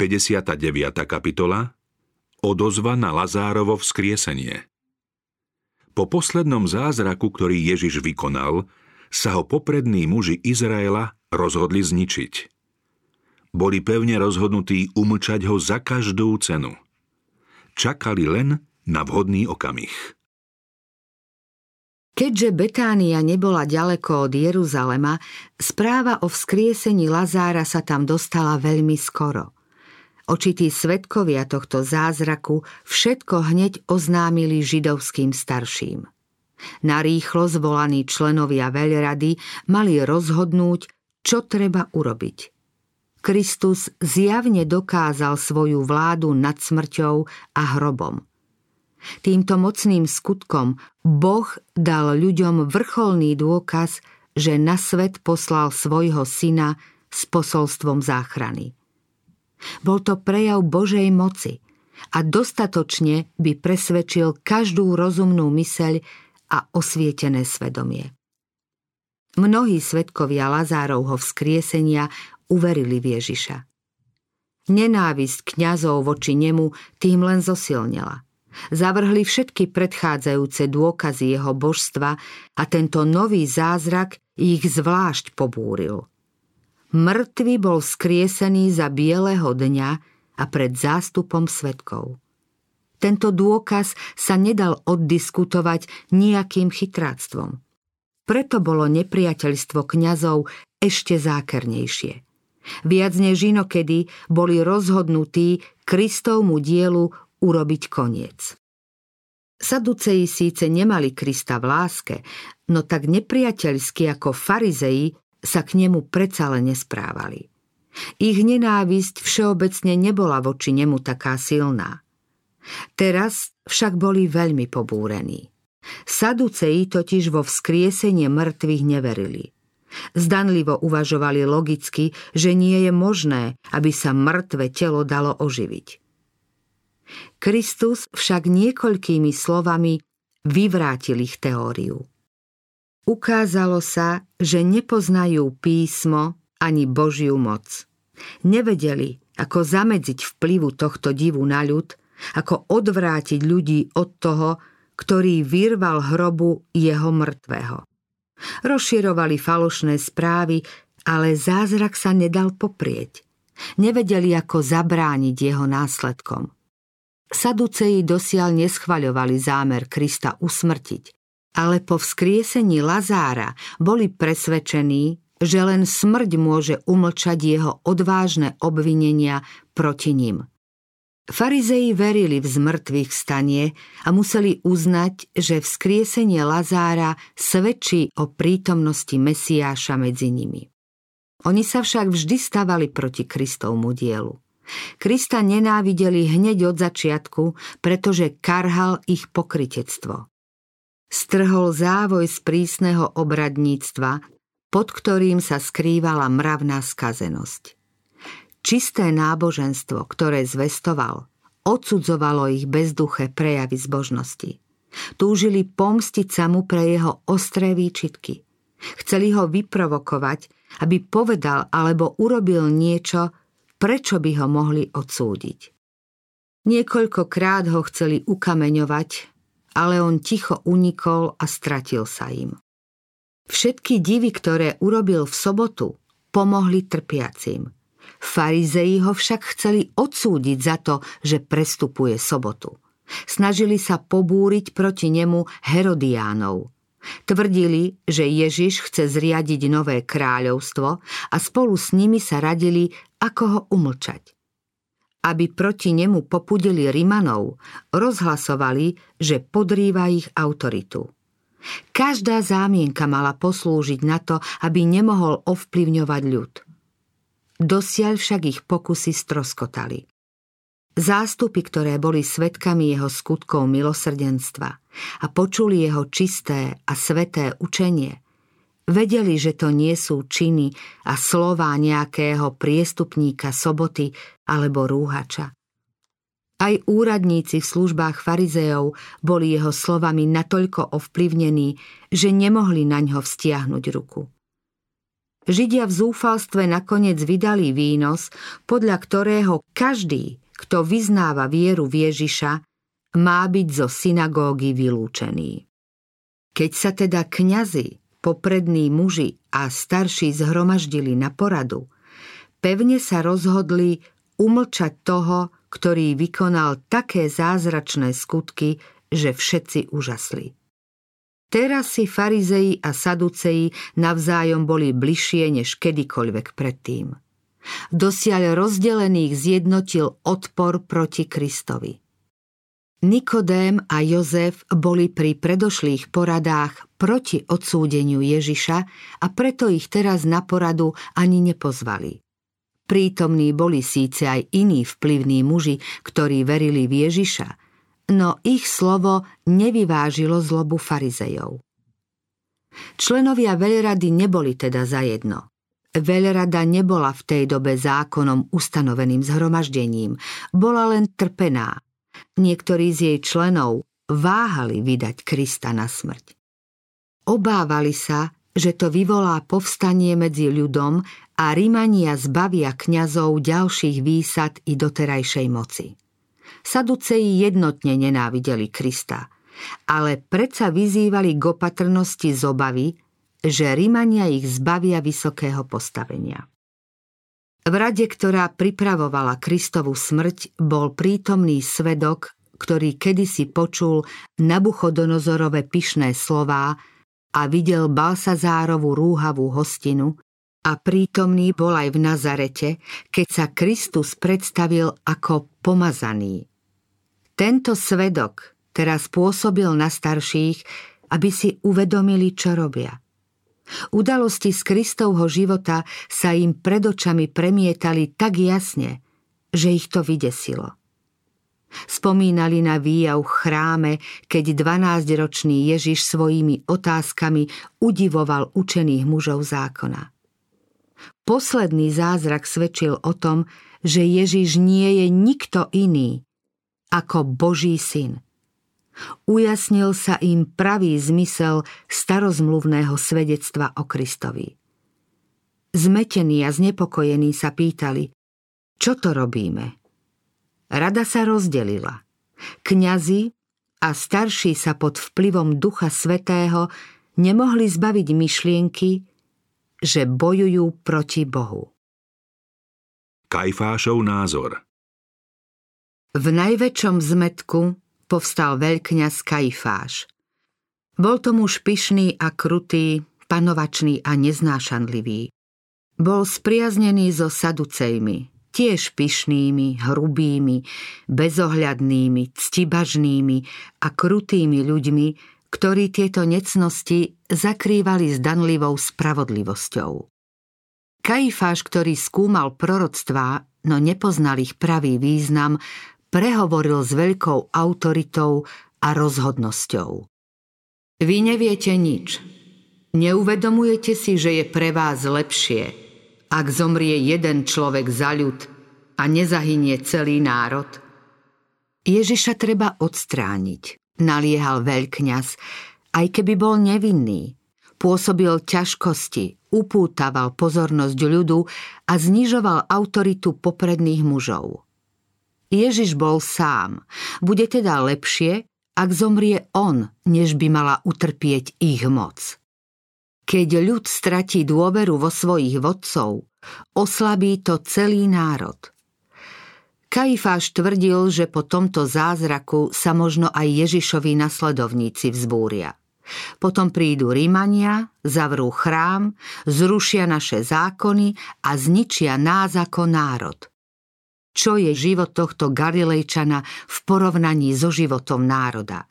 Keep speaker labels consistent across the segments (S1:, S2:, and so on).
S1: 59. kapitola Odozva na Lazárovo vzkriesenie Po poslednom zázraku, ktorý Ježiš vykonal, sa ho poprední muži Izraela rozhodli zničiť. Boli pevne rozhodnutí umlčať ho za každú cenu. Čakali len na vhodný okamih.
S2: Keďže Betánia nebola ďaleko od Jeruzalema, správa o vzkriesení Lazára sa tam dostala veľmi skoro. Očití svetkovia tohto zázraku všetko hneď oznámili židovským starším. Narýchlo zvolaní členovia veľrady mali rozhodnúť, čo treba urobiť. Kristus zjavne dokázal svoju vládu nad smrťou a hrobom – Týmto mocným skutkom Boh dal ľuďom vrcholný dôkaz, že na svet poslal svojho syna s posolstvom záchrany. Bol to prejav Božej moci a dostatočne by presvedčil každú rozumnú myseľ a osvietené svedomie. Mnohí svetkovia Lazárovho vzkriesenia uverili v Ježiša. Nenávisť kňazov voči nemu tým len zosilnila – Zavrhli všetky predchádzajúce dôkazy jeho božstva a tento nový zázrak ich zvlášť pobúril. Mŕtvy bol skriesený za bieleho dňa a pred zástupom svetkov. Tento dôkaz sa nedal oddiskutovať nejakým chytráctvom. Preto bolo nepriateľstvo kňazov ešte zákernejšie. Viac než inokedy boli rozhodnutí Kristovmu dielu urobiť koniec. Saduceji síce nemali Krista v láske, no tak nepriateľsky ako farizei sa k nemu predsa len nesprávali. Ich nenávisť všeobecne nebola voči nemu taká silná. Teraz však boli veľmi pobúrení. Saduceji totiž vo vzkriesenie mŕtvych neverili. Zdanlivo uvažovali logicky, že nie je možné, aby sa mŕtve telo dalo oživiť. Kristus však niekoľkými slovami vyvrátil ich teóriu. Ukázalo sa, že nepoznajú písmo ani Božiu moc. Nevedeli, ako zamedziť vplyvu tohto divu na ľud, ako odvrátiť ľudí od toho, ktorý vyrval hrobu jeho mŕtvého. Rozširovali falošné správy, ale zázrak sa nedal poprieť. Nevedeli, ako zabrániť jeho následkom. Saduceji dosiaľ neschvaľovali zámer Krista usmrtiť, ale po vzkriesení Lazára boli presvedčení, že len smrť môže umlčať jeho odvážne obvinenia proti ním. Farizei verili v zmrtvých stanie a museli uznať, že vzkriesenie Lazára svedčí o prítomnosti Mesiáša medzi nimi. Oni sa však vždy stavali proti Kristovmu dielu. Krista nenávideli hneď od začiatku, pretože karhal ich pokritectvo. Strhol závoj z prísneho obradníctva, pod ktorým sa skrývala mravná skazenosť. Čisté náboženstvo, ktoré zvestoval, odsudzovalo ich bezduché prejavy zbožnosti. Túžili pomstiť sa mu pre jeho ostré výčitky. Chceli ho vyprovokovať, aby povedal alebo urobil niečo, prečo by ho mohli odsúdiť. Niekoľkokrát ho chceli ukameňovať, ale on ticho unikol a stratil sa im. Všetky divy, ktoré urobil v sobotu, pomohli trpiacim. Farizei ho však chceli odsúdiť za to, že prestupuje sobotu. Snažili sa pobúriť proti nemu Herodiánov – Tvrdili, že Ježiš chce zriadiť nové kráľovstvo a spolu s nimi sa radili, ako ho umlčať. Aby proti nemu popudili Rimanov, rozhlasovali, že podrýva ich autoritu. Každá zámienka mala poslúžiť na to, aby nemohol ovplyvňovať ľud. Dosiaľ však ich pokusy stroskotali. Zástupy, ktoré boli svetkami jeho skutkov milosrdenstva a počuli jeho čisté a sveté učenie, vedeli, že to nie sú činy a slová nejakého priestupníka soboty alebo rúhača. Aj úradníci v službách farizeov boli jeho slovami natoľko ovplyvnení, že nemohli na ňo vztiahnuť ruku. Židia v zúfalstve nakoniec vydali výnos, podľa ktorého každý, kto vyznáva vieru v Ježiša, má byť zo synagógy vylúčený. Keď sa teda kňazi, poprední muži a starší zhromaždili na poradu, pevne sa rozhodli umlčať toho, ktorý vykonal také zázračné skutky, že všetci užasli. Teraz si farizei a saduceji navzájom boli bližšie než kedykoľvek predtým. Dosiaľ rozdelených zjednotil odpor proti Kristovi. Nikodém a Jozef boli pri predošlých poradách proti odsúdeniu Ježiša a preto ich teraz na poradu ani nepozvali. Prítomní boli síce aj iní vplyvní muži, ktorí verili v Ježiša, no ich slovo nevyvážilo zlobu farizejov. Členovia veľrady neboli teda zajedno. Veľrada nebola v tej dobe zákonom ustanoveným zhromaždením, bola len trpená. Niektorí z jej členov váhali vydať Krista na smrť. Obávali sa, že to vyvolá povstanie medzi ľudom a Rímania zbavia kňazov ďalších výsad i doterajšej moci. Saduceji jednotne nenávideli Krista, ale predsa vyzývali k opatrnosti z obavy, že Rimania ich zbavia vysokého postavenia. V rade, ktorá pripravovala Kristovu smrť, bol prítomný svedok, ktorý kedysi počul Nabuchodonozorové pyšné slová a videl Balsazárovú rúhavú hostinu a prítomný bol aj v Nazarete, keď sa Kristus predstavil ako pomazaný. Tento svedok teraz pôsobil na starších, aby si uvedomili, čo robia. Udalosti z Kristovho života sa im pred očami premietali tak jasne, že ich to vydesilo. Spomínali na výjav chráme, keď 12-ročný Ježiš svojimi otázkami udivoval učených mužov zákona. Posledný zázrak svedčil o tom, že Ježiš nie je nikto iný ako Boží syn. Ujasnil sa im pravý zmysel starozmluvného svedectva o Kristovi. Zmetení a znepokojení sa pýtali, čo to robíme? Rada sa rozdelila. Kňazi a starší sa pod vplyvom Ducha Svetého nemohli zbaviť myšlienky, že bojujú proti Bohu.
S1: Kajfášov názor
S2: v najväčšom zmetku povstal veľkňaz Kajfáš. Bol to muž pyšný a krutý, panovačný a neznášanlivý. Bol spriaznený so saducejmi, tiež pyšnými, hrubými, bezohľadnými, ctibažnými a krutými ľuďmi, ktorí tieto necnosti zakrývali zdanlivou spravodlivosťou. Kajfáš, ktorý skúmal proroctvá, no nepoznal ich pravý význam, prehovoril s veľkou autoritou a rozhodnosťou. Vy neviete nič. Neuvedomujete si, že je pre vás lepšie, ak zomrie jeden človek za ľud a nezahynie celý národ? Ježiša treba odstrániť, naliehal veľkňaz, aj keby bol nevinný. Pôsobil ťažkosti, upútaval pozornosť ľudu a znižoval autoritu popredných mužov. Ježiš bol sám. Bude teda lepšie, ak zomrie on, než by mala utrpieť ich moc. Keď ľud stratí dôveru vo svojich vodcov, oslabí to celý národ. Kajfáš tvrdil, že po tomto zázraku sa možno aj Ježišovi nasledovníci vzbúria. Potom prídu Rímania, zavrú chrám, zrušia naše zákony a zničia nás ako národ čo je život tohto Galilejčana v porovnaní so životom národa.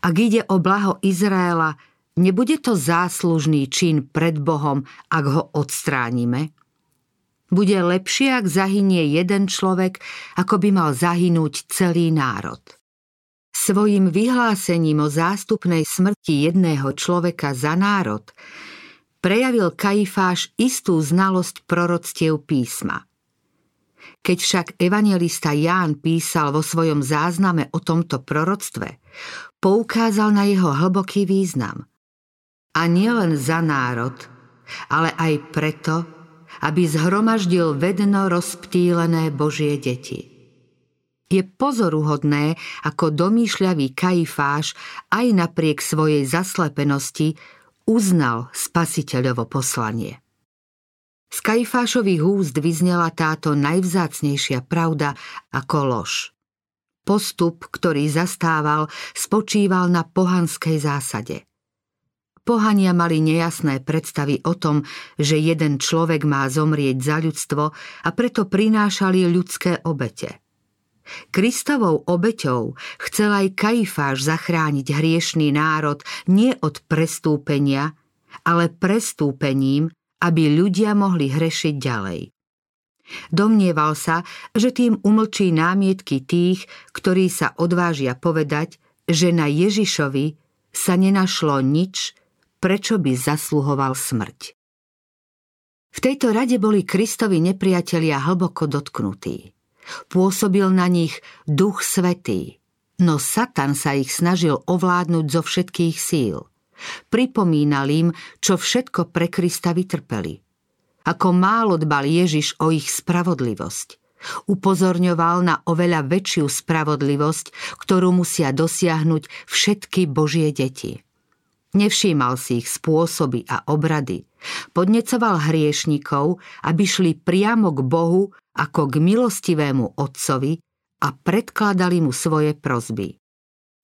S2: Ak ide o blaho Izraela, nebude to záslužný čin pred Bohom, ak ho odstránime? Bude lepšie, ak zahynie jeden človek, ako by mal zahynúť celý národ. Svojim vyhlásením o zástupnej smrti jedného človeka za národ prejavil Kajfáš istú znalosť proroctiev písma – keď však evangelista Ján písal vo svojom zázname o tomto proroctve, poukázal na jeho hlboký význam. A nielen za národ, ale aj preto, aby zhromaždil vedno rozptýlené Božie deti. Je pozoruhodné, ako domýšľavý Kajfáš aj napriek svojej zaslepenosti uznal spasiteľovo poslanie. Z Kajfášových úst vyznela táto najvzácnejšia pravda ako lož. Postup, ktorý zastával, spočíval na pohanskej zásade. Pohania mali nejasné predstavy o tom, že jeden človek má zomrieť za ľudstvo a preto prinášali ľudské obete – Kristovou obeťou chcel aj Kajfáš zachrániť hriešný národ nie od prestúpenia, ale prestúpením, aby ľudia mohli hrešiť ďalej. Domnieval sa, že tým umlčí námietky tých, ktorí sa odvážia povedať, že na Ježišovi sa nenašlo nič, prečo by zasluhoval smrť. V tejto rade boli Kristovi nepriatelia hlboko dotknutí. Pôsobil na nich duch svetý, no Satan sa ich snažil ovládnuť zo všetkých síl. Pripomínal im, čo všetko pre Krista vytrpeli. Ako málo dbal Ježiš o ich spravodlivosť. Upozorňoval na oveľa väčšiu spravodlivosť, ktorú musia dosiahnuť všetky Božie deti. Nevšímal si ich spôsoby a obrady. Podnecoval hriešnikov, aby šli priamo k Bohu ako k milostivému otcovi a predkladali mu svoje prozby.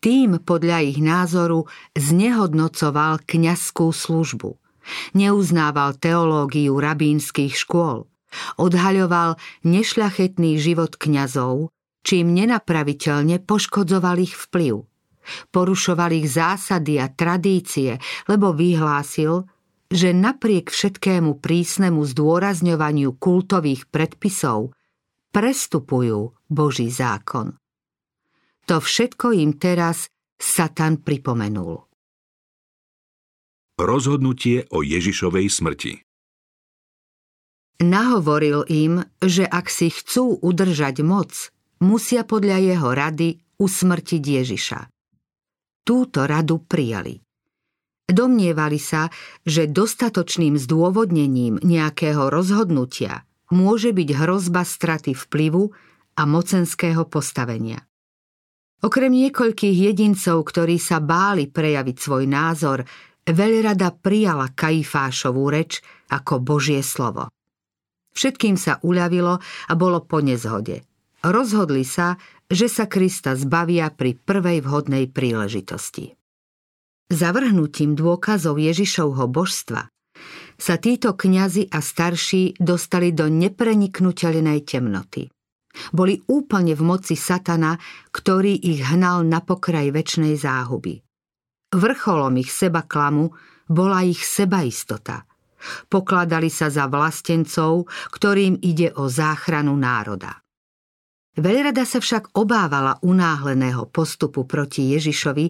S2: Tým podľa ich názoru znehodnocoval kňazskú službu. Neuznával teológiu rabínskych škôl. Odhaľoval nešľachetný život kňazov, čím nenapraviteľne poškodzoval ich vplyv. Porušoval ich zásady a tradície, lebo vyhlásil, že napriek všetkému prísnemu zdôrazňovaniu kultových predpisov prestupujú Boží zákon. To všetko im teraz Satan pripomenul.
S1: Rozhodnutie o Ježišovej smrti
S2: Nahovoril im, že ak si chcú udržať moc, musia podľa jeho rady usmrtiť Ježiša. Túto radu prijali. Domnievali sa, že dostatočným zdôvodnením nejakého rozhodnutia môže byť hrozba straty vplyvu a mocenského postavenia. Okrem niekoľkých jedincov, ktorí sa báli prejaviť svoj názor, veľrada prijala Kajfášovú reč ako Božie slovo. Všetkým sa uľavilo a bolo po nezhode. Rozhodli sa, že sa Krista zbavia pri prvej vhodnej príležitosti. Zavrhnutím dôkazov Ježišovho božstva sa títo kňazi a starší dostali do nepreniknutelnej temnoty. Boli úplne v moci satana, ktorý ich hnal na pokraj väčšnej záhuby. Vrcholom ich seba klamu bola ich sebaistota. Pokladali sa za vlastencov, ktorým ide o záchranu národa. Veľrada sa však obávala unáhleného postupu proti Ježišovi,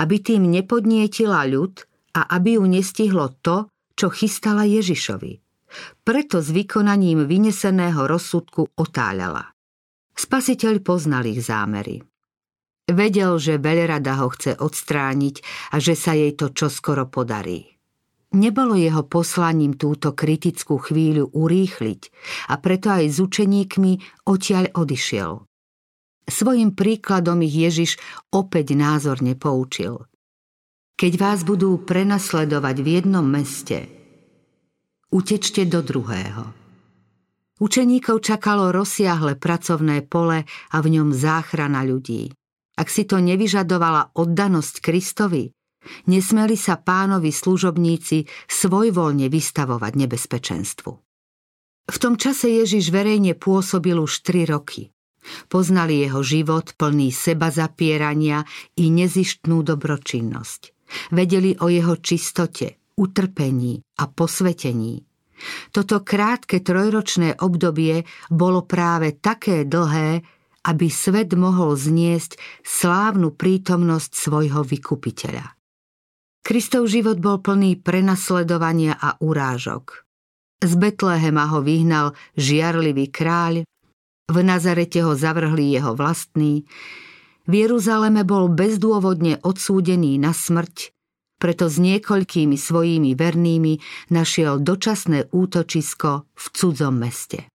S2: aby tým nepodnietila ľud a aby ju nestihlo to, čo chystala Ježišovi. Preto s vykonaním vyneseného rozsudku otáľala. Spasiteľ poznal ich zámery. Vedel, že veľrada ho chce odstrániť a že sa jej to čoskoro podarí. Nebolo jeho poslaním túto kritickú chvíľu urýchliť a preto aj s učeníkmi odtiaľ odišiel. Svojim príkladom ich Ježiš opäť názorne poučil. Keď vás budú prenasledovať v jednom meste, utečte do druhého. Učeníkov čakalo rozsiahle pracovné pole a v ňom záchrana ľudí. Ak si to nevyžadovala oddanosť Kristovi, Nesmeli sa pánovi služobníci svojvoľne vystavovať nebezpečenstvu. V tom čase Ježiš verejne pôsobil už tri roky. Poznali jeho život plný seba zapierania i nezištnú dobročinnosť. Vedeli o jeho čistote, utrpení a posvetení. Toto krátke trojročné obdobie bolo práve také dlhé, aby svet mohol zniesť slávnu prítomnosť svojho vykupiteľa. Kristov život bol plný prenasledovania a urážok. Z Betlehema ho vyhnal žiarlivý kráľ, v Nazarete ho zavrhli jeho vlastní, v Jeruzaleme bol bezdôvodne odsúdený na smrť, preto s niekoľkými svojimi vernými našiel dočasné útočisko v cudzom meste.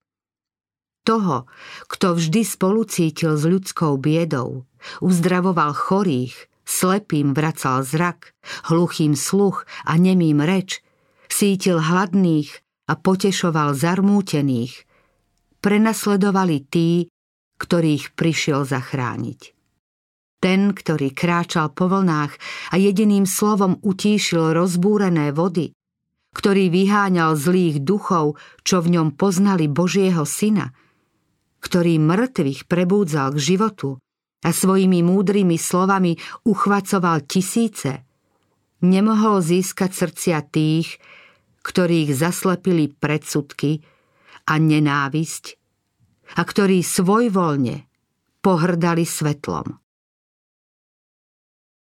S2: Toho, kto vždy spolucítil s ľudskou biedou, uzdravoval chorých, slepým vracal zrak, hluchým sluch a nemým reč, sítil hladných a potešoval zarmútených, prenasledovali tí, ktorých prišiel zachrániť. Ten, ktorý kráčal po vlnách a jediným slovom utíšil rozbúrené vody, ktorý vyháňal zlých duchov, čo v ňom poznali Božieho syna, ktorý mŕtvych prebúdzal k životu a svojimi múdrymi slovami uchvacoval tisíce, nemohol získať srdcia tých, ktorých zaslepili predsudky a nenávisť a ktorí svojvoľne pohrdali svetlom.